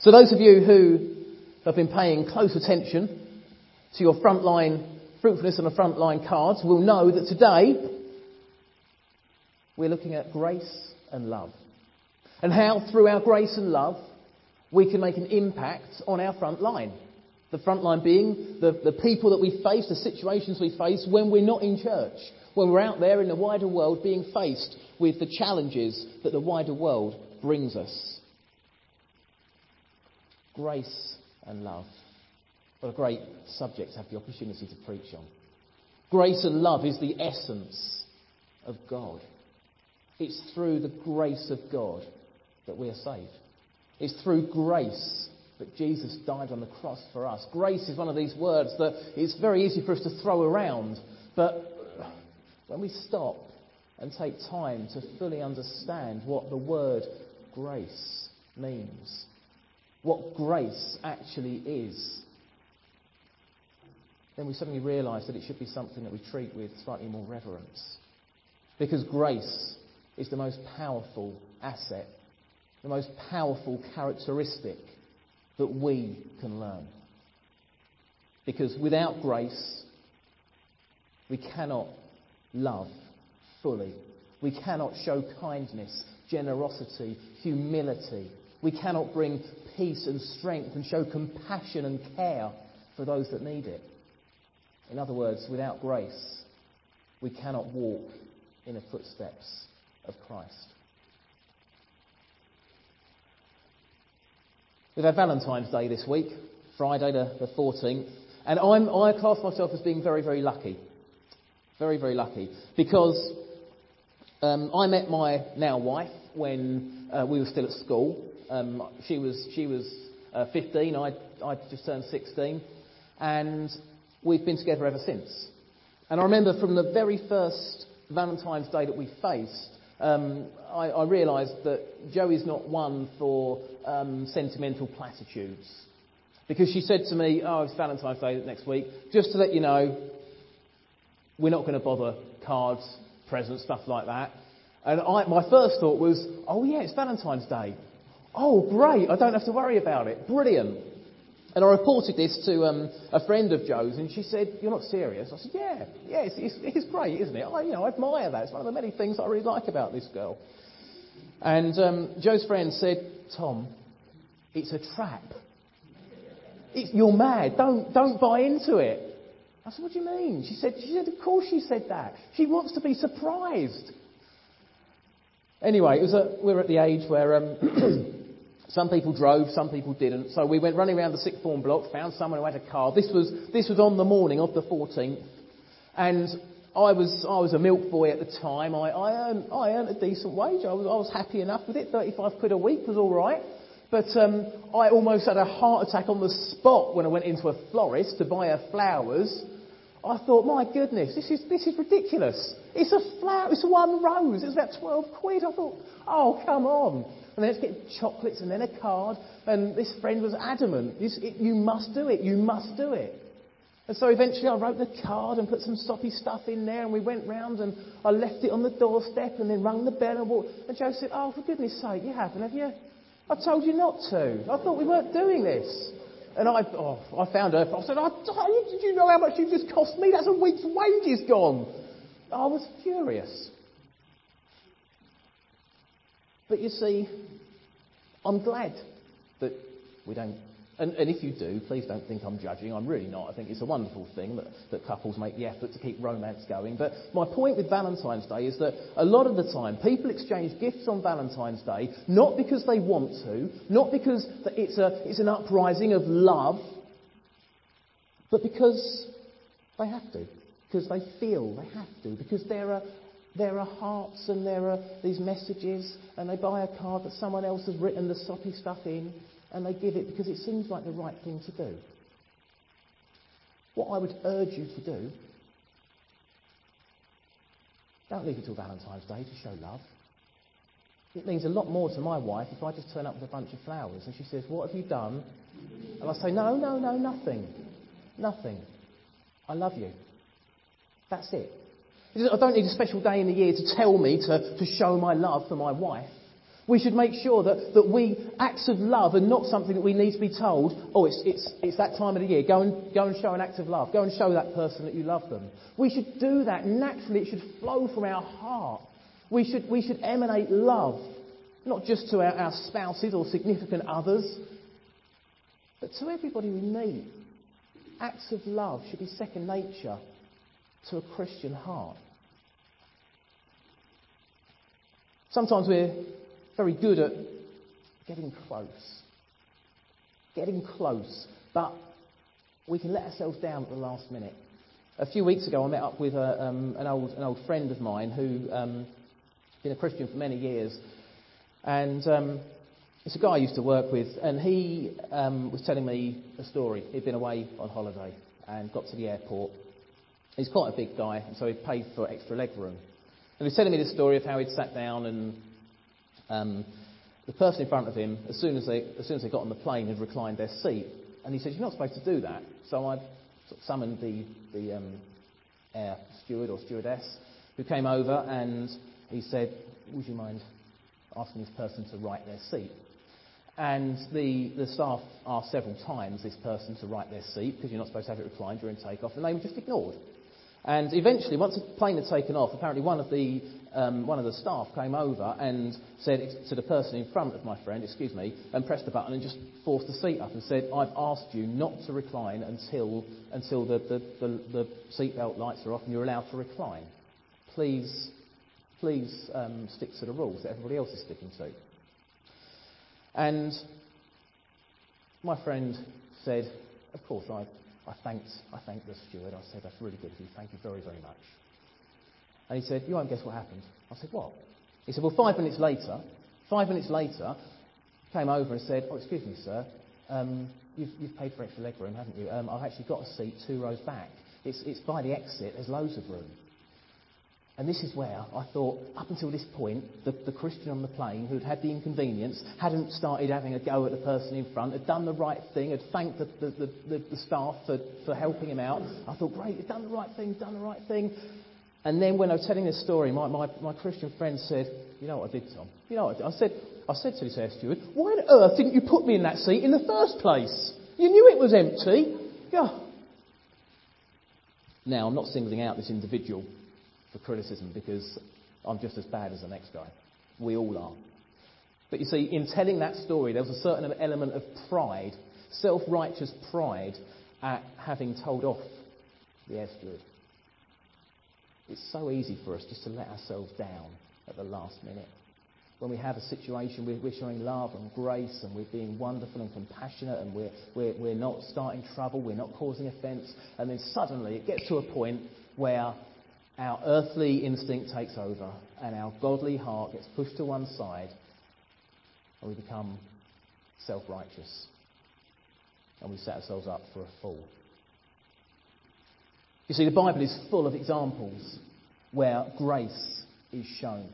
So, those of you who have been paying close attention to your frontline fruitfulness and the frontline cards will know that today we're looking at grace and love. And how, through our grace and love, we can make an impact on our front line. The front line being the, the people that we face, the situations we face when we're not in church, when we're out there in the wider world being faced with the challenges that the wider world brings us. Grace and love. What a great subject to have the opportunity to preach on. Grace and love is the essence of God. It's through the grace of God that we are saved. It's through grace that Jesus died on the cross for us. Grace is one of these words that it's very easy for us to throw around, but when we stop and take time to fully understand what the word grace means, what grace actually is, then we suddenly realise that it should be something that we treat with slightly more reverence. Because grace is the most powerful asset, the most powerful characteristic that we can learn. Because without grace, we cannot love fully. We cannot show kindness, generosity, humility. We cannot bring peace and strength and show compassion and care for those that need it. In other words, without grace, we cannot walk in the footsteps of Christ. We've had Valentine's Day this week, Friday the, the 14th, and I'm, I class myself as being very, very lucky. Very, very lucky. Because um, I met my now wife when uh, we were still at school. Um, she was, she was uh, 15, I, I just turned 16, and we've been together ever since. And I remember from the very first Valentine's Day that we faced, um, I, I realised that Joey's not one for um, sentimental platitudes. Because she said to me, Oh, it's Valentine's Day next week. Just to let you know, we're not going to bother cards, presents, stuff like that. And I, my first thought was, Oh, yeah, it's Valentine's Day. Oh, great, I don't have to worry about it. Brilliant. And I reported this to um, a friend of Joe's, and she said, "You're not serious." I said, "Yeah, yeah, it's, it's, it's great, isn't it? I, you know, I admire that. It's one of the many things I really like about this girl." And um, Joe's friend said, "Tom, it's a trap. It's, you're mad. Don't don't buy into it." I said, "What do you mean?" She said, "She said, of course she said that. She wants to be surprised." Anyway, it was a, we were at the age where um, Some people drove, some people didn't. So we went running around the sixth form block, found someone who had a car. This was, this was on the morning of the 14th. And I was, I was a milk boy at the time. I, I, earned, I earned a decent wage. I was, I was happy enough with it. 35 quid a week was all right. But um, I almost had a heart attack on the spot when I went into a florist to buy her flowers. I thought, my goodness, this is, this is ridiculous. It's a flower, it's one rose. It's about 12 quid. I thought, oh, come on and then let's get chocolates and then a card. And this friend was adamant, it, you must do it, you must do it. And so eventually I wrote the card and put some soppy stuff in there and we went round and I left it on the doorstep and then rung the bell and walked. And Joe said, oh, for goodness sake, you haven't, have you? I told you not to. I thought we weren't doing this. And I, oh, I found her. I said, oh, did you know how much you just cost me? That's a week's wages gone. I was furious. But you see, I'm glad that we don't. And, and, if you do, please don't think I'm judging. I'm really not. I think it's a wonderful thing that, that couples make the effort to keep romance going. But my point with Valentine's Day is that a lot of the time people exchange gifts on Valentine's Day not because they want to, not because it's, a, it's an uprising of love, but because they have to. Because they feel they have to. Because there are there are hearts and there are these messages, and they buy a card that someone else has written the soppy stuff in, and they give it because it seems like the right thing to do. What I would urge you to do, don't leave it till Valentine's Day to show love. It means a lot more to my wife if I just turn up with a bunch of flowers and she says, What have you done? And I say, No, no, no, nothing. Nothing. I love you. That's it. I don't need a special day in the year to tell me to, to show my love for my wife. We should make sure that, that we, acts of love are not something that we need to be told, oh, it's, it's, it's that time of the year, go and, go and show an act of love, go and show that person that you love them. We should do that naturally, it should flow from our heart. We should, we should emanate love, not just to our, our spouses or significant others, but to everybody we meet. Acts of love should be second nature to a Christian heart. Sometimes we're very good at getting close. Getting close. But we can let ourselves down at the last minute. A few weeks ago, I met up with a, um, an, old, an old friend of mine who um, been a Christian for many years. And um, it's a guy I used to work with, and he um, was telling me a story. He'd been away on holiday and got to the airport. He's quite a big guy, so he paid for extra leg room. And he was telling me this story of how he'd sat down and um, the person in front of him, as soon as, they, as soon as they got on the plane, had reclined their seat. And he said, You're not supposed to do that. So I sort of summoned the, the um, air steward or stewardess who came over and he said, Would you mind asking this person to right their seat? And the, the staff asked several times this person to right their seat because you're not supposed to have it reclined during takeoff, and they were just ignored. And eventually, once the plane had taken off, apparently one of the um, one of the staff came over and said to the person in front of my friend, excuse me, and pressed the button and just forced the seat up and said, I've asked you not to recline until, until the, the, the, the seatbelt lights are off and you're allowed to recline. Please, please um, stick to the rules that everybody else is sticking to. And my friend said, of course, I, I thanked, I thanked the steward. I said, that's really good of you. Thank you very, very much. And he said, You won't guess what happened. I said, What? He said, Well, five minutes later, five minutes later, came over and said, Oh, excuse me, sir. Um, you've, you've, paid for extra leg room, haven't you? Um, I've actually got a seat two rows back. It's, it's by the exit, there's loads of room. And this is where I thought, up until this point, the, the, Christian on the plane who'd had the inconvenience, hadn't started having a go at the person in front, had done the right thing, had thanked the, the, the, the staff for, for helping him out. I thought, great, he's done the right thing, done the right thing. And then when I was telling this story, my, my, my Christian friend said, You know what I did, Tom? You know what I did? I said, I said to this air steward, Why on earth didn't you put me in that seat in the first place? You knew it was empty. Yeah. Now, I'm not singling out this individual for criticism because I'm just as bad as the next guy. We all are. But you see, in telling that story, there was a certain element of pride, self righteous pride, at having told off the air. It's so easy for us just to let ourselves down at the last minute. When we have a situation where we're showing love and grace and we're being wonderful and compassionate and we're, we're, we're not starting trouble, we're not causing offence, and then suddenly it gets to a point where our earthly instinct takes over and our godly heart gets pushed to one side and we become self righteous and we set ourselves up for a fall. You see, the Bible is full of examples where grace is shown.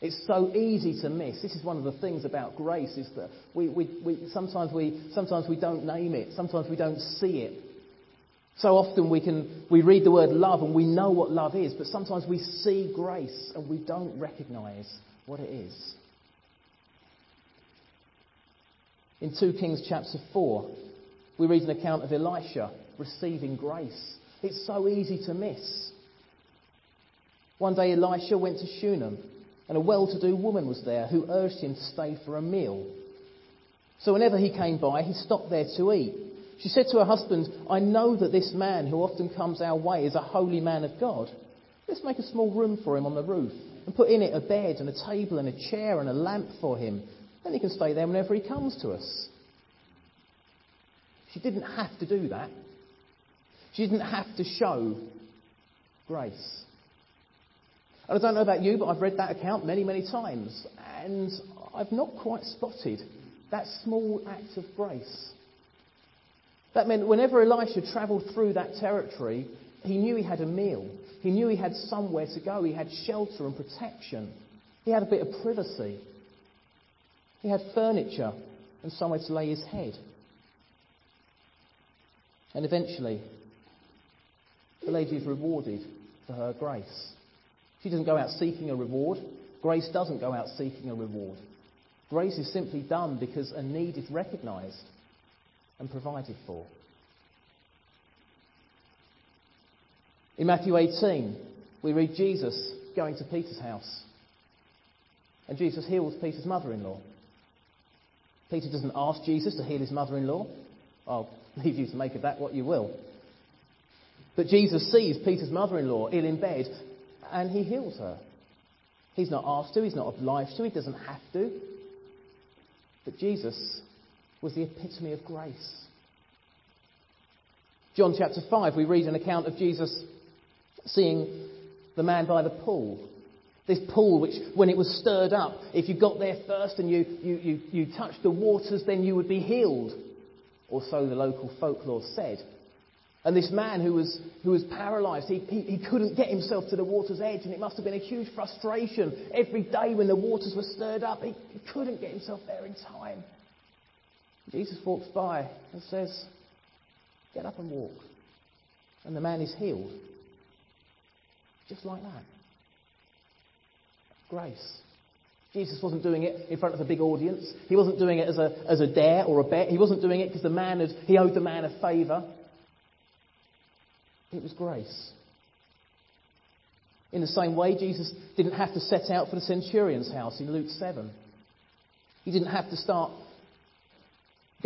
It's so easy to miss. This is one of the things about grace is that we, we, we, sometimes, we, sometimes we don't name it. Sometimes we don't see it. So often we, can, we read the word love and we know what love is, but sometimes we see grace and we don't recognize what it is. In 2 Kings chapter 4, we read an account of Elisha receiving grace. It's so easy to miss. One day Elisha went to Shunem, and a well to do woman was there who urged him to stay for a meal. So whenever he came by, he stopped there to eat. She said to her husband, I know that this man who often comes our way is a holy man of God. Let's make a small room for him on the roof and put in it a bed and a table and a chair and a lamp for him. Then he can stay there whenever he comes to us. She didn't have to do that. She didn't have to show grace. And I don't know about you, but I've read that account many, many times, and I've not quite spotted that small act of grace. That meant whenever Elisha travelled through that territory, he knew he had a meal. He knew he had somewhere to go. He had shelter and protection. He had a bit of privacy. He had furniture and somewhere to lay his head. And eventually, the lady is rewarded for her grace. She doesn't go out seeking a reward. Grace doesn't go out seeking a reward. Grace is simply done because a need is recognised and provided for. In Matthew 18, we read Jesus going to Peter's house. And Jesus heals Peter's mother in law. Peter doesn't ask Jesus to heal his mother in law. I'll leave you to make of that what you will. But Jesus sees Peter's mother in law ill in bed and he heals her. He's not asked to, he's not obliged to, he doesn't have to. But Jesus was the epitome of grace. John chapter 5, we read an account of Jesus seeing the man by the pool. This pool, which when it was stirred up, if you got there first and you, you, you, you touched the waters, then you would be healed. Or so the local folklore said. And this man who was, who was paralyzed, he, he, he, couldn't get himself to the water's edge, and it must have been a huge frustration. Every day when the waters were stirred up, he, he couldn't get himself there in time. Jesus walks by and says, Get up and walk. And the man is healed. Just like that. Grace. Jesus wasn't doing it in front of a big audience. He wasn't doing it as a, as a dare or a bet. He wasn't doing it because the man had, he owed the man a favour. It was grace. In the same way, Jesus didn't have to set out for the centurion's house in Luke 7. He didn't have to start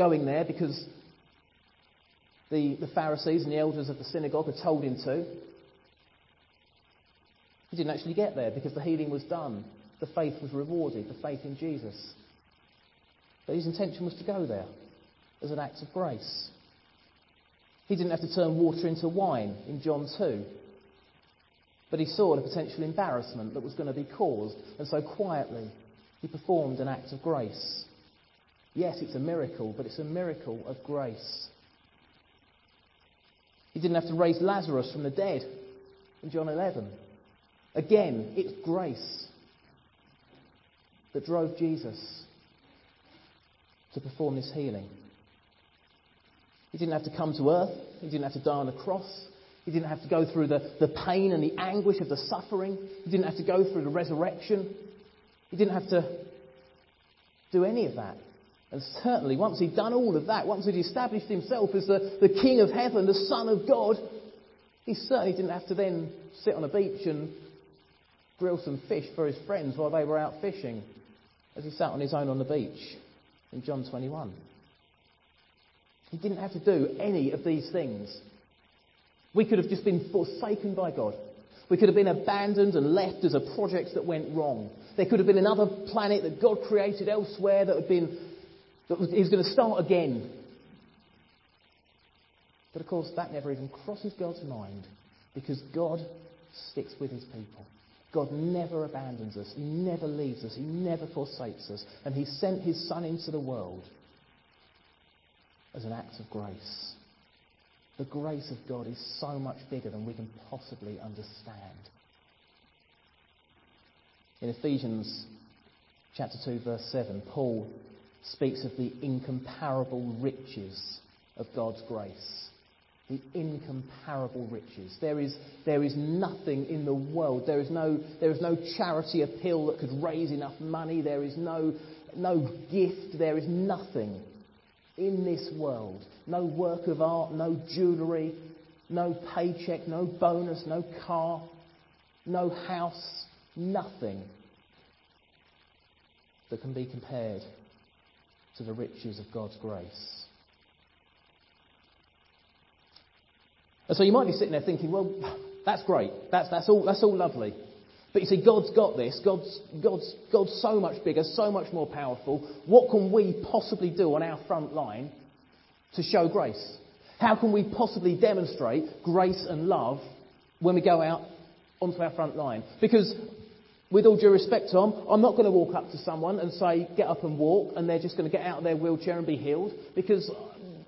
going there because the, the Pharisees and the elders of the synagogue had told him to. He didn't actually get there because the healing was done. The faith was rewarded, the faith in Jesus. But his intention was to go there as an act of grace. He didn't have to turn water into wine in John 2. But he saw the potential embarrassment that was going to be caused, and so quietly he performed an act of grace. Yes, it's a miracle, but it's a miracle of grace. He didn't have to raise Lazarus from the dead in John 11. Again, it's grace that drove Jesus to perform this healing. He didn't have to come to earth. He didn't have to die on the cross. He didn't have to go through the, the pain and the anguish of the suffering. He didn't have to go through the resurrection. He didn't have to do any of that. And certainly, once he'd done all of that, once he'd established himself as the, the King of heaven, the Son of God, he certainly didn't have to then sit on a beach and grill some fish for his friends while they were out fishing, as he sat on his own on the beach in John 21. He didn't have to do any of these things. We could have just been forsaken by God. We could have been abandoned and left as a project that went wrong. There could have been another planet that God created elsewhere that had been that was, he was going to start again. But of course, that never even crosses God's mind because God sticks with his people. God never abandons us. He never leaves us. He never forsakes us. And he sent his Son into the world as an act of grace. The grace of God is so much bigger than we can possibly understand. In Ephesians chapter 2 verse 7, Paul speaks of the incomparable riches of God's grace. The incomparable riches. There is, there is nothing in the world. There is, no, there is no charity appeal that could raise enough money. There is no, no gift. There is nothing in this world. No work of art, no jewellery, no paycheck, no bonus, no car, no house, nothing that can be compared to the riches of God's grace. And so you might be sitting there thinking, well, that's great. That's, that's, all, that's all lovely. But you see, God's got this. God's, God's, God's so much bigger, so much more powerful. What can we possibly do on our front line to show grace? How can we possibly demonstrate grace and love when we go out onto our front line? Because, with all due respect, Tom, I'm not going to walk up to someone and say, get up and walk, and they're just going to get out of their wheelchair and be healed, because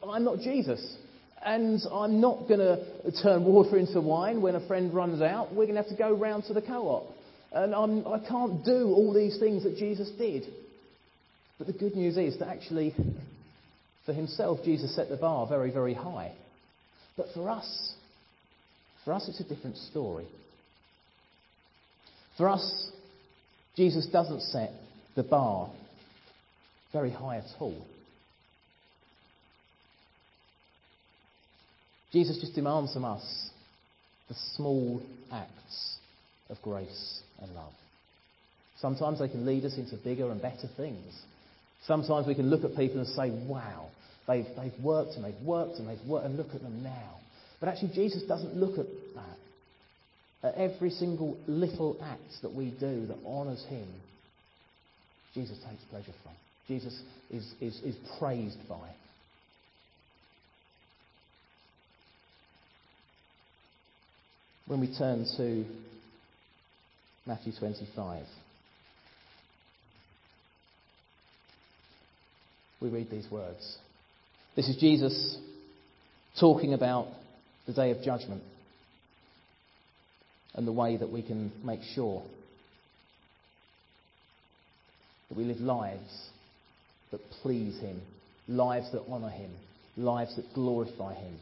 I'm not Jesus. And I'm not going to turn water into wine when a friend runs out. We're going to have to go round to the co op. And I'm, I can not do all these things that Jesus did. But the good news is that actually, for himself, Jesus set the bar very, very high. But for us, for us, it's a different story. For us, Jesus doesn't set the bar very high at all. Jesus just demands from us the small acts of grace and love. Sometimes they can lead us into bigger and better things. Sometimes we can look at people and say, wow, they've, they've worked and they've worked and they've worked, and look at them now. But actually, Jesus doesn't look at that. At every single little act that we do that honours Him, Jesus takes pleasure from. Jesus is, is, is praised by. When we turn to Matthew 25, we read these words. This is Jesus talking about the day of judgment and the way that we can make sure that we live lives that please Him, lives that honour Him, lives that glorify Him.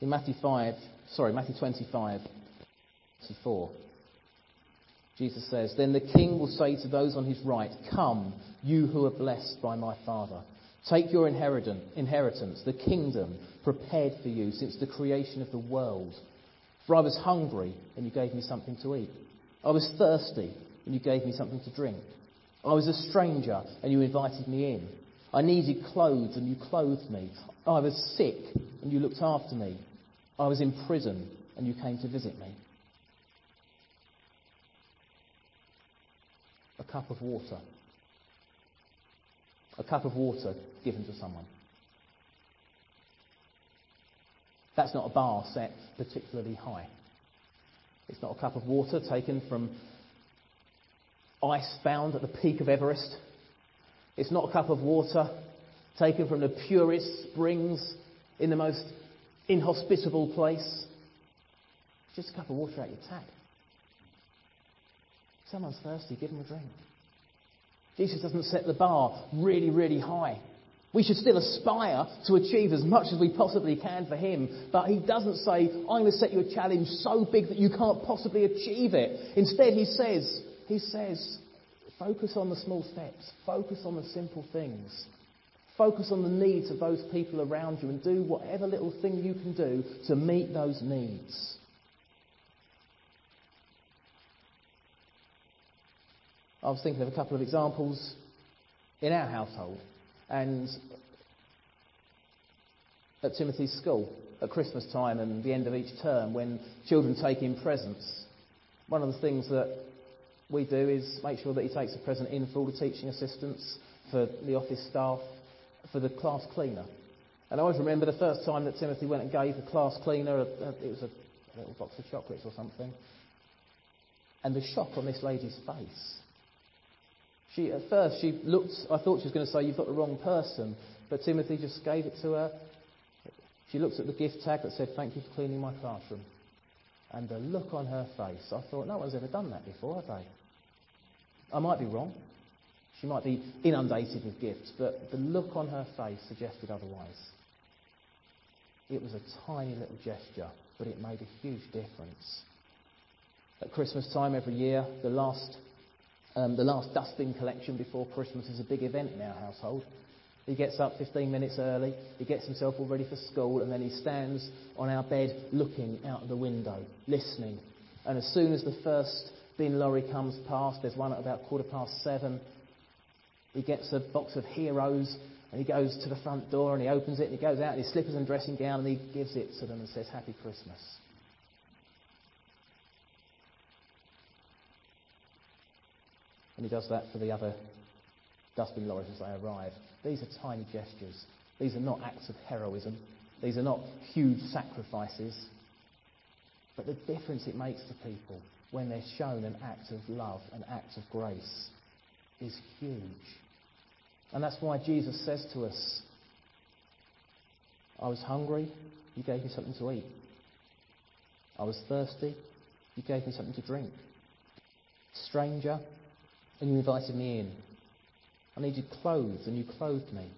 In Matthew 5, sorry, Matthew 25, 24, Jesus says, Then the king will say to those on his right, Come, you who are blessed by my Father. Take your inheritance, the kingdom prepared for you since the creation of the world. For I was hungry, and you gave me something to eat. I was thirsty, and you gave me something to drink. I was a stranger, and you invited me in. I needed clothes, and you clothed me. I was sick, and you looked after me. I was in prison, and you came to visit me. A cup of water. A cup of water given to someone. That's not a bar set particularly high. It's not a cup of water taken from ice found at the peak of Everest. It's not a cup of water taken from the purest springs in the most inhospitable place. It's just a cup of water out your tap. Someone's thirsty, give them a drink. Jesus doesn't set the bar really, really high. We should still aspire to achieve as much as we possibly can for Him, but He doesn't say, I'm going to set you a challenge so big that you can't possibly achieve it. Instead, He says, He says, focus on the small steps, focus on the simple things, focus on the needs of those people around you, and do whatever little thing you can do to meet those needs. I was thinking of a couple of examples in our household. And at Timothy's school, at Christmas time and the end of each term, when children take in presents, one of the things that we do is make sure that he takes a present in for all the teaching assistants, for the office staff, for the class cleaner. And I always remember the first time that Timothy went and gave the class cleaner, a, a, it was a little box of chocolates or something, and the shock on this lady's face she, at first, she looked, I thought she was going to say, You've got the wrong person. But Timothy just gave it to her. She looked at the gift tag that said, Thank you for cleaning my classroom. And the look on her face, I thought, No one's ever done that before, have they? I might be wrong. She might be inundated with gifts, but the look on her face suggested otherwise. It was a tiny little gesture, but it made a huge difference. At Christmas time every year, the last um, the last dustbin collection before Christmas is a big event in our household. He gets up 15 minutes early, he gets himself all ready for school, and then he stands on our bed looking out the window, listening. And as soon as the first bin lorry comes past, there's one at about quarter past seven, he gets a box of heroes and he goes to the front door and he opens it and he goes out in his slippers and dressing gown and he gives it to them and says, Happy Christmas. And he does that for the other dustbin lorries as they arrive. These are tiny gestures. These are not acts of heroism. These are not huge sacrifices. But the difference it makes to people when they're shown an act of love, an act of grace, is huge. And that's why Jesus says to us, I was hungry, you gave me something to eat. I was thirsty, you gave me something to drink. Stranger, and you invited me in. I needed clothes, and you clothed me.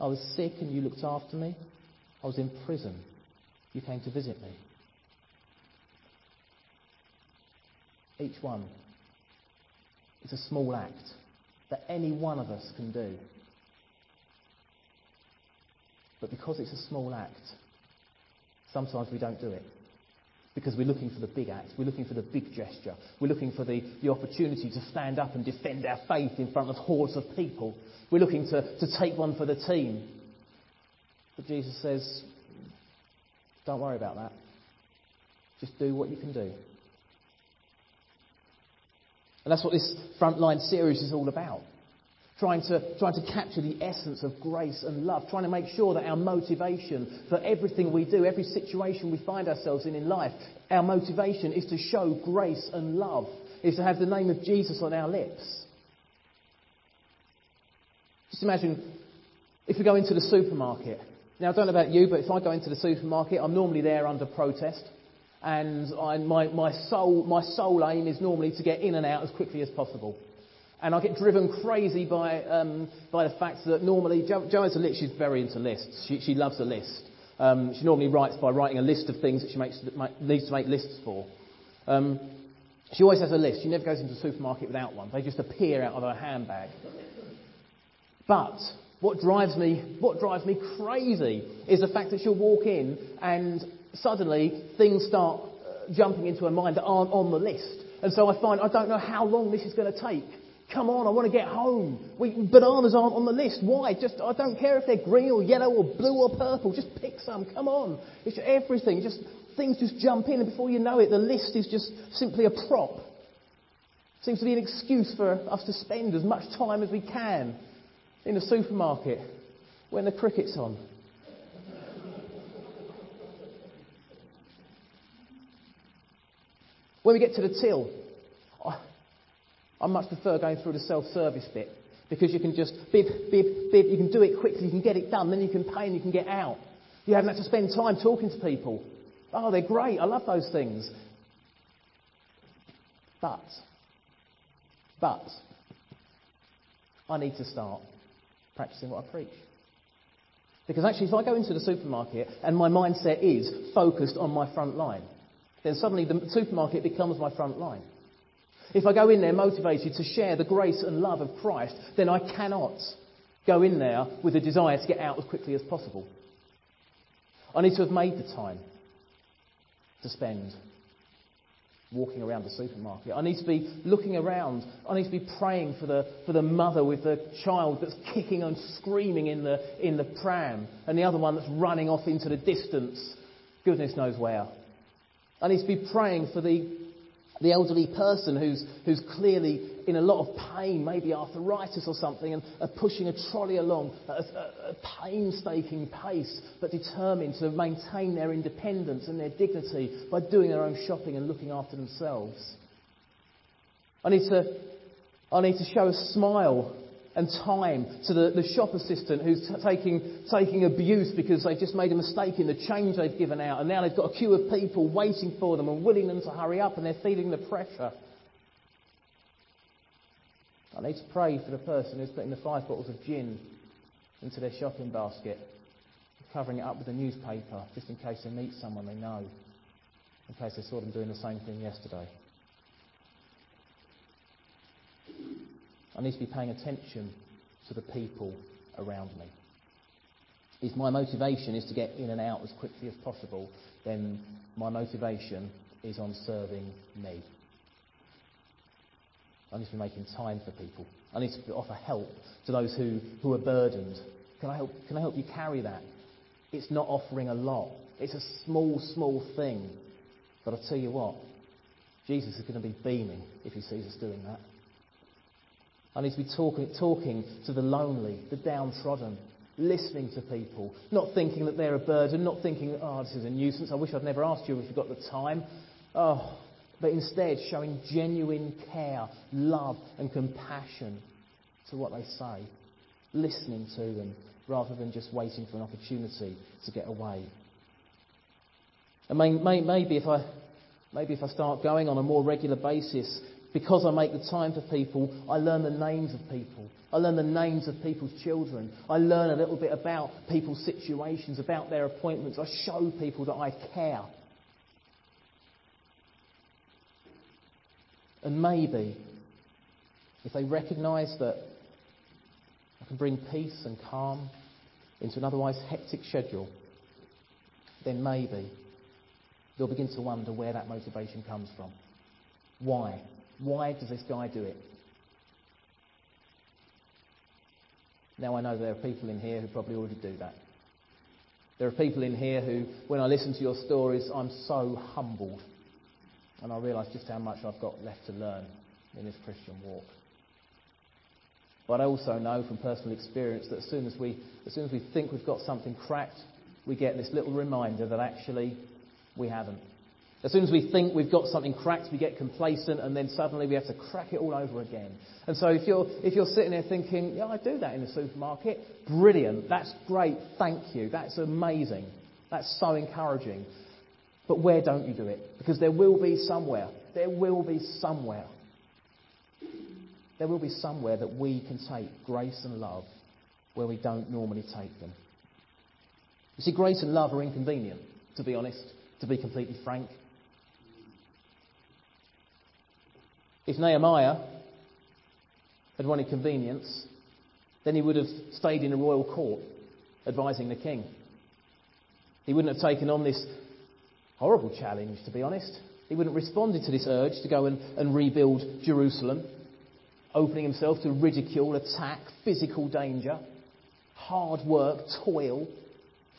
I was sick, and you looked after me. I was in prison. You came to visit me. Each one is a small act that any one of us can do. But because it's a small act, sometimes we don't do it. Because we're looking for the big act, we're looking for the big gesture, we're looking for the, the opportunity to stand up and defend our faith in front of hordes of people. We're looking to, to take one for the team. But Jesus says, don't worry about that. Just do what you can do. And that's what this frontline series is all about. Trying to, trying to capture the essence of grace and love, trying to make sure that our motivation for everything we do, every situation we find ourselves in in life, our motivation is to show grace and love, is to have the name of Jesus on our lips. Just imagine if we go into the supermarket. Now, I don't know about you, but if I go into the supermarket, I'm normally there under protest and I, my, my, sole, my sole aim is normally to get in and out as quickly as possible. And I get driven crazy by, um, by the fact that normally, jo, jo has a list, she's very into lists. She, she loves a list. Um, she normally writes by writing a list of things that she makes, that needs to make lists for. Um, she always has a list. She never goes into a supermarket without one. They just appear out of her handbag. But what drives me, what drives me crazy is the fact that she'll walk in and suddenly things start uh, jumping into her mind that aren't on the list. And so I find I don't know how long this is going to take. Come on, I want to get home. We, bananas aren't on the list. Why? Just I don't care if they're green or yellow or blue or purple. Just pick some. Come on. It's everything. Just things just jump in, and before you know it, the list is just simply a prop. Seems to be an excuse for us to spend as much time as we can in the supermarket when the cricket's on. When we get to the till, I much prefer going through the self-service bit because you can just bib, bib, bib, you can do it quickly, you can get it done, then you can pay and you can get out. You haven't had to spend time talking to people. Oh, they're great, I love those things. But, but, I need to start practicing what I preach. Because actually, if I go into the supermarket and my mindset is focused on my front line, then suddenly the supermarket becomes my front line. If I go in there motivated to share the grace and love of Christ, then I cannot go in there with a desire to get out as quickly as possible. I need to have made the time to spend walking around the supermarket. I need to be looking around. I need to be praying for the, for the mother with the child that's kicking and screaming in the, in the pram, and the other one that's running off into the distance, goodness knows where. I need to be praying for the, the elderly person who's, who's clearly in a lot of pain, maybe arthritis or something, and are pushing a trolley along at a, a painstaking pace, but determined to maintain their independence and their dignity by doing their own shopping and looking after themselves. I need to, I need to show a smile and time to the, the shop assistant who's t- taking, taking abuse because they've just made a mistake in the change they've given out and now they've got a queue of people waiting for them and willing them to hurry up and they're feeling the pressure. I need to pray for the person who's putting the five bottles of gin into their shopping basket, covering it up with a newspaper just in case they meet someone they know, in case they saw them doing the same thing yesterday. I need to be paying attention to the people around me. If my motivation is to get in and out as quickly as possible, then my motivation is on serving me. I need to be making time for people. I need to offer help to those who, who are burdened. Can I, help, can I help you carry that? It's not offering a lot. It's a small, small thing. But I'll tell you what, Jesus is going to be beaming if he sees us doing that. I need to be talking, talking to the lonely, the downtrodden, listening to people, not thinking that they're a burden, not thinking, oh, this is a nuisance. I wish I'd never asked you if you've got the time. Oh, but instead showing genuine care, love, and compassion to what they say, listening to them rather than just waiting for an opportunity to get away. And may, may, maybe if I maybe if I start going on a more regular basis, because I make the time for people, I learn the names of people. I learn the names of people's children. I learn a little bit about people's situations, about their appointments. I show people that I care. And maybe, if they recognise that I can bring peace and calm into an otherwise hectic schedule, then maybe they'll begin to wonder where that motivation comes from. Why? Why does this guy do it? Now I know there are people in here who probably already do that. There are people in here who, when I listen to your stories, I'm so humbled. And I realise just how much I've got left to learn in this Christian walk. But I also know from personal experience that as soon as we, as soon as we think we've got something cracked, we get this little reminder that actually we haven't. As soon as we think we've got something cracked, we get complacent, and then suddenly we have to crack it all over again. And so if you're, if you're sitting there thinking, yeah, I do that in the supermarket, brilliant, that's great, thank you, that's amazing, that's so encouraging. But where don't you do it? Because there will be somewhere, there will be somewhere, there will be somewhere that we can take grace and love where we don't normally take them. You see, grace and love are inconvenient, to be honest, to be completely frank. If Nehemiah had wanted convenience, then he would have stayed in a royal court advising the king. He wouldn't have taken on this horrible challenge, to be honest. He wouldn't have responded to this urge to go and, and rebuild Jerusalem, opening himself to ridicule, attack, physical danger, hard work, toil,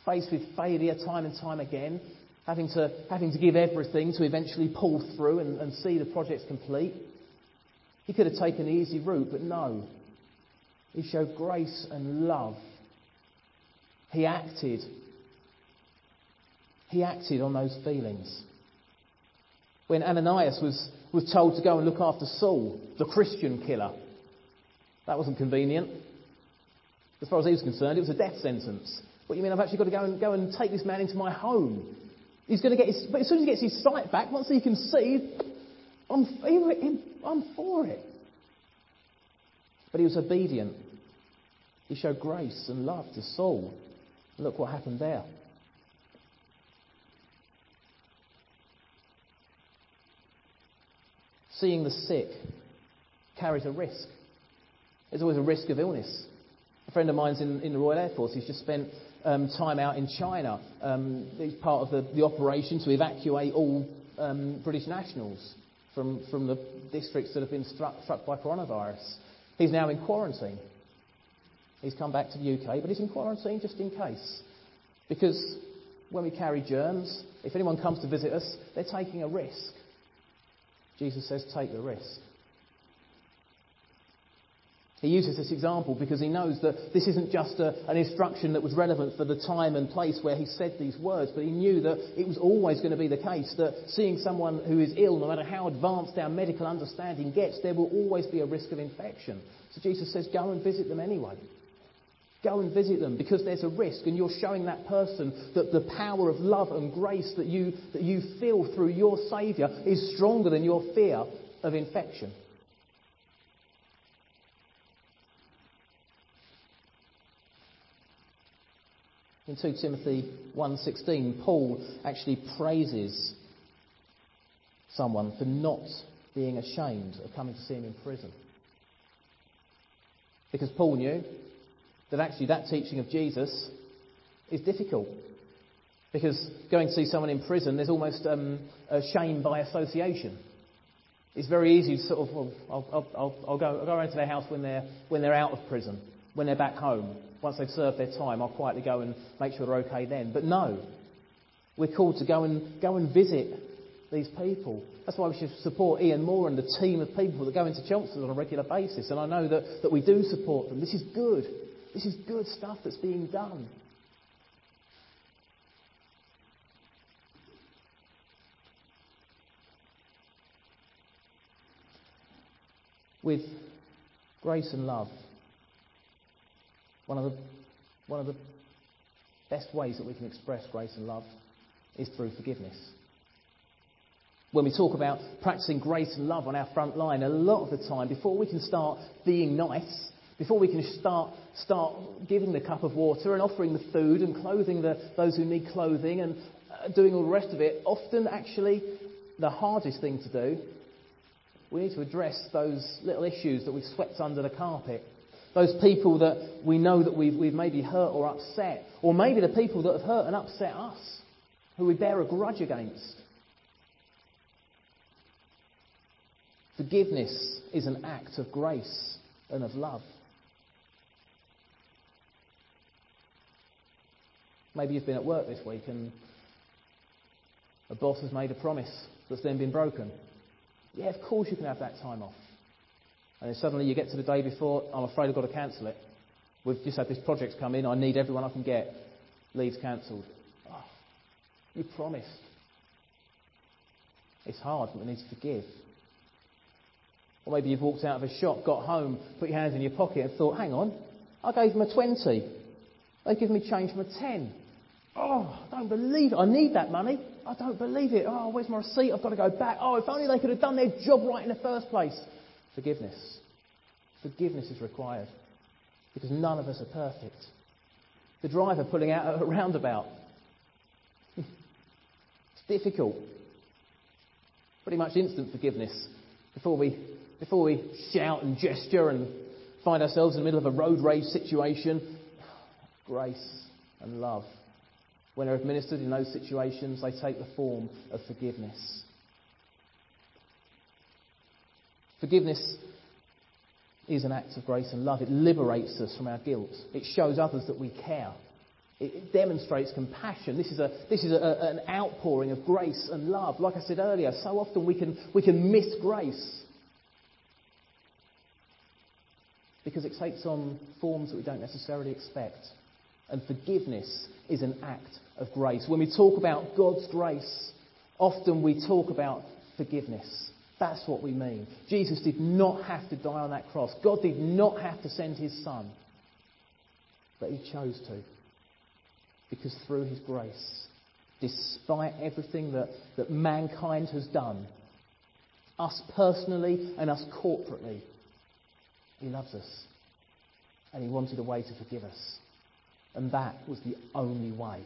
faced with failure time and time again, having to, having to give everything to eventually pull through and, and see the project complete. He could have taken the easy route, but no. He showed grace and love. He acted. He acted on those feelings. When Ananias was, was told to go and look after Saul, the Christian killer, that wasn't convenient. As far as he was concerned, it was a death sentence. What you mean I've actually got to go and go and take this man into my home? He's going to get his, but as soon as he gets his sight back, once he can see, I'm, I'm for it. But he was obedient. He showed grace and love to Saul. Look what happened there. Seeing the sick carries a risk. There's always a risk of illness. A friend of mine's in, in the Royal Air Force. He's just spent um, time out in China. Um, he's part of the, the operation to evacuate all um, British nationals from, from the districts that have been struck, struck by coronavirus. He's now in quarantine. He's come back to the UK, but he's in quarantine just in case. Because when we carry germs, if anyone comes to visit us, they're taking a risk. Jesus says, take the risk. He uses this example because he knows that this isn't just a, an instruction that was relevant for the time and place where he said these words, but he knew that it was always going to be the case that seeing someone who is ill, no matter how advanced our medical understanding gets, there will always be a risk of infection. So Jesus says, go and visit them anyway. Go and visit them because there's a risk, and you're showing that person that the power of love and grace that you, that you feel through your Saviour is stronger than your fear of infection. In 2 Timothy 1:16, Paul actually praises someone for not being ashamed of coming to see him in prison. Because Paul knew that actually that teaching of Jesus is difficult. Because going to see someone in prison, there's almost um, a shame by association. It's very easy to sort of, well, I'll, I'll, I'll, go, I'll go around to their house when they're, when they're out of prison, when they're back home. Once they've served their time, I'll quietly go and make sure they're okay then. But no, we're called to go and, go and visit these people. That's why we should support Ian Moore and the team of people that go into Chelmsford on a regular basis. And I know that, that we do support them. This is good. This is good stuff that's being done. With grace and love, one of the, one of the best ways that we can express grace and love is through forgiveness. When we talk about practicing grace and love on our front line, a lot of the time, before we can start being nice, before we can start, start giving the cup of water and offering the food and clothing the, those who need clothing and uh, doing all the rest of it, often actually the hardest thing to do, we need to address those little issues that we've swept under the carpet Those people that we know that we've, we've maybe hurt or upset. Or maybe the people that have hurt and upset us, who we bear a grudge against. Forgiveness is an act of grace and of love. Maybe you've been at work this week and a boss has made a promise that's then been broken. Yeah, of course you can have that time off. And then suddenly you get to the day before, I'm afraid I've got to cancel it. We've just had this project come in, I need everyone I can get. Leave's cancelled. Oh, you promised. It's hard, but we need to forgive. Or maybe you've walked out of a shop, got home, put your hands in your pocket and thought, hang on, I gave them a 20. They give me change from a 10. Oh, I don't believe it. I need that money. I don't believe it. Oh, where's my receipt? I've got to go back. Oh, if only they could have done their job right in the first place. Forgiveness. Forgiveness is required because none of us are perfect. The driver pulling out of a roundabout. it's difficult. Pretty much instant forgiveness before we, before we shout and gesture and find ourselves in the middle of a road rage situation. Grace and love when they're administered in those situations, they take the form of forgiveness. Forgiveness is an act of grace and love. It liberates us from our guilt. It shows others that we care. It demonstrates compassion. This is, a, this is a, an outpouring of grace and love. Like I said earlier, so often we can, we can miss grace because it takes on forms that we don't necessarily expect. And forgiveness is an act of grace. When we talk about God's grace, often we talk about forgiveness. That's what we mean. Jesus did not have to die on that cross. God did not have to send his son. But he chose to. Because through his grace, despite everything that, that mankind has done, us personally and us corporately, he loves us. And he wanted a way to forgive us. And that was the only way.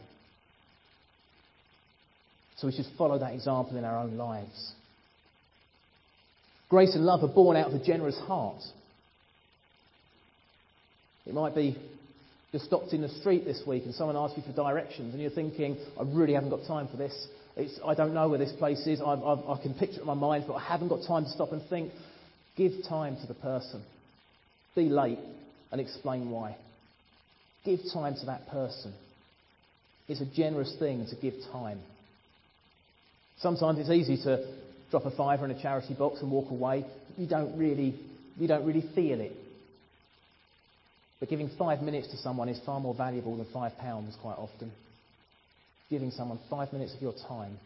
So we should follow that example in our own lives. Grace and love are born out of a generous heart. It might be you're stopped in the street this week and someone asks you for directions and you're thinking, I really haven't got time for this. It's, I don't know where this place is. I, I, I can picture it in my mind, but I haven't got time to stop and think. Give time to the person. Be late and explain why. Give time to that person. It's a generous thing to give time. Sometimes it's easy to drop a fiver in a charity box and walk away. You don't really, you don't really feel it. But giving five minutes to someone is far more valuable than five pounds quite often. Giving someone five minutes of your time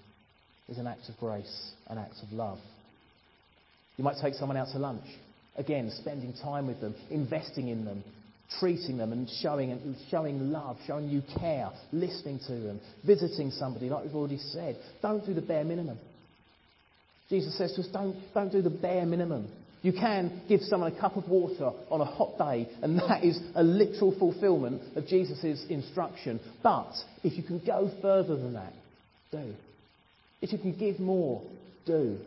is an act of grace, an act of love. You might take someone out to lunch. Again, spending time with them, investing in them, treating them and showing, and showing love, showing you care, listening to them, visiting somebody, like we've already said. Don't do the bare minimum. Jesus says to us, don't, don't do the bare minimum. You can give someone a cup of water on a hot day, and that is a literal fulfillment of Jesus' instruction. But if you can go further than that, do. If you can give more, do.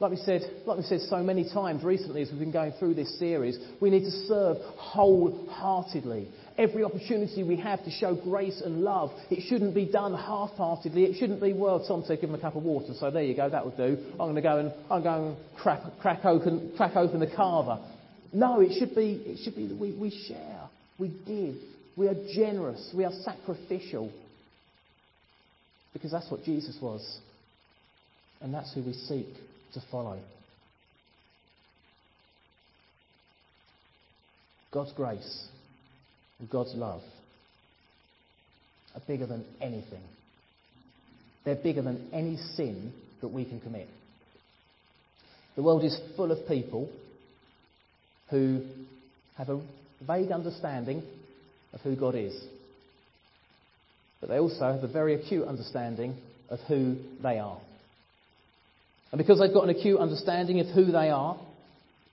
Like we said, like we said so many times recently as we've been going through this series, we need to serve wholeheartedly. Every opportunity we have to show grace and love, it shouldn't be done half-heartedly. It shouldn't be, well, Tom said give him a cup of water, so there you go, that will do. I'm going to go and I'm going crack, crack open, crack open the cava. No, it should be, it should be that we, we share, we give, we are generous, we are sacrificial. Because that's what Jesus was. And that's who we seek to follow. God's grace God's love are bigger than anything. They're bigger than any sin that we can commit. The world is full of people who have a vague understanding of who God is. But they also have a very acute understanding of who they are. And because they've got an acute understanding of who they are,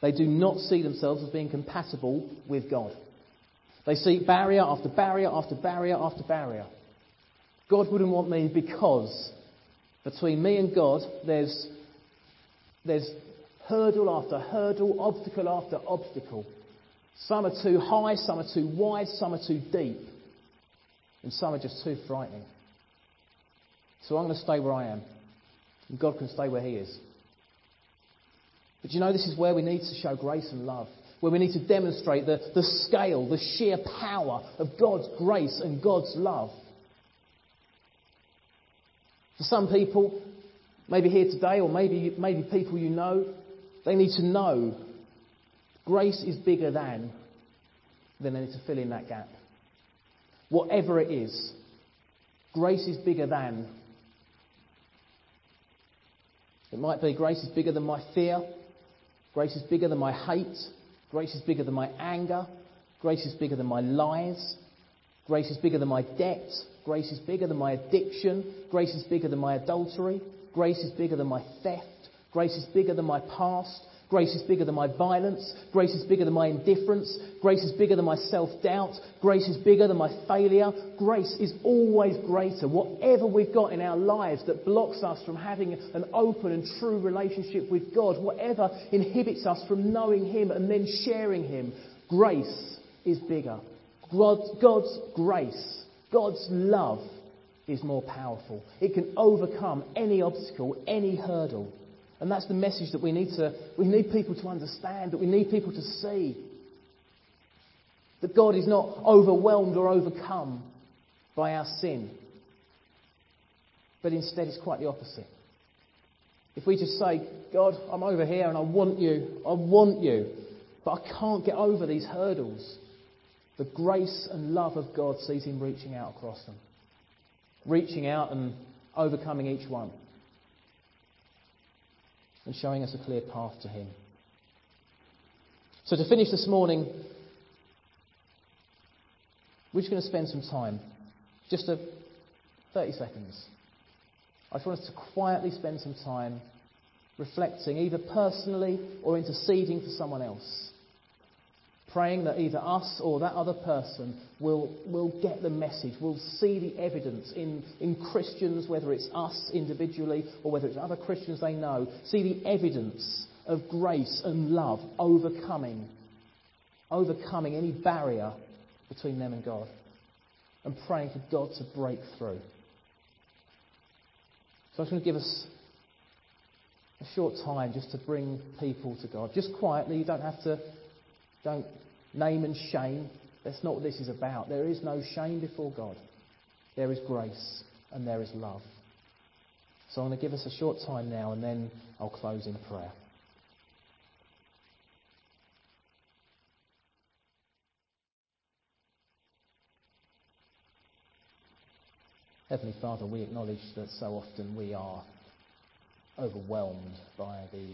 they do not see themselves as being compatible with God. They see barrier after barrier after barrier after barrier. God wouldn't want me because between me and God, there's, there's hurdle after hurdle, obstacle after obstacle. Some are too high, some are too wide, some are too deep, and some are just too frightening. So I'm going to stay where I am, and God can stay where He is. But you know, this is where we need to show grace and love, where we need to demonstrate the, the scale, the sheer power of God's grace and God's love. For some people, maybe here today, or maybe, maybe people you know, they need to know grace is bigger than, then they need to fill in that gap. Whatever it is, grace is bigger than. It might be grace is bigger than my fear, grace is bigger than my hate, grace is bigger than my anger, grace is bigger than my lies, grace is bigger than my debt, grace is bigger than my addiction, grace is bigger than my adultery, grace is bigger than my theft, grace is bigger than my past, Grace is bigger than my violence. Grace is bigger than my indifference. Grace is bigger than my self doubt. Grace is bigger than my failure. Grace is always greater. Whatever we've got in our lives that blocks us from having an open and true relationship with God, whatever inhibits us from knowing Him and then sharing Him, grace is bigger. God's grace, God's love is more powerful. It can overcome any obstacle, any hurdle. And that's the message that we need to, we need people to understand, that we need people to see. That God is not overwhelmed or overcome by our sin. But instead, it's quite the opposite. If we just say, God, I'm over here and I want you, I want you, but I can't get over these hurdles, the grace and love of God sees him reaching out across them, reaching out and overcoming each one and showing us a clear path to Him. So, to finish this morning, we're just going to spend some time, just a 30 seconds. I just want us to quietly spend some time reflecting, either personally or interceding for someone else praying that either us or that other person will, will get the message, will see the evidence in, in Christians, whether it's us individually or whether it's other Christians they know, see the evidence of grace and love overcoming, overcoming any barrier between them and God, and praying for God to break through. So I'm just going to give us a short time just to bring people to God. Just quietly, you don't have to, don't name and shame. That's not what this is about. There is no shame before God. There is grace and there is love. So I'm going to give us a short time now and then I'll close in prayer. Heavenly Father, we acknowledge that so often we are overwhelmed by the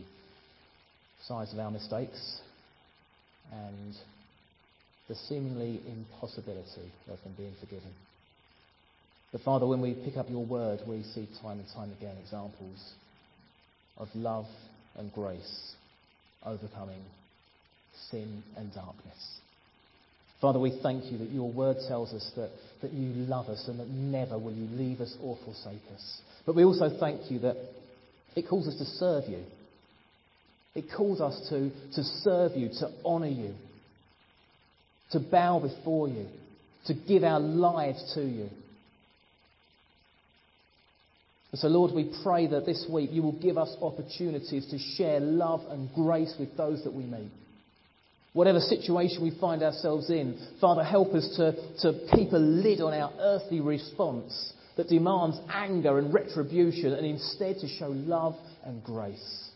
size of our mistakes and the seemingly impossibility of them being forgiven. But Father, when we pick up your word, we see time and time again examples of love and grace overcoming sin and darkness. Father, we thank you that your word tells us that, that you love us and that never will you leave us or forsake us. But we also thank you that it calls us to serve you. It calls us to, to serve you, to honour you, to bow before you, to give our lives to you. And so, Lord, we pray that this week you will give us opportunities to share love and grace with those that we meet. Whatever situation we find ourselves in, Father, help us to, to keep a lid on our earthly response that demands anger and retribution and instead to show love and grace.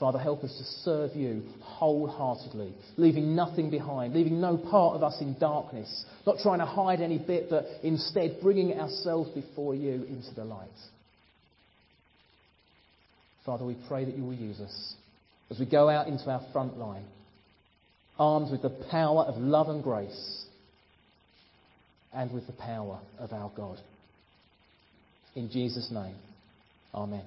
Father, help us to serve you wholeheartedly, leaving nothing behind, leaving no part of us in darkness, not trying to hide any bit, but instead bringing ourselves before you into the light. Father, we pray that you will use us as we go out into our front line, armed with the power of love and grace and with the power of our God. In Jesus' name, Amen.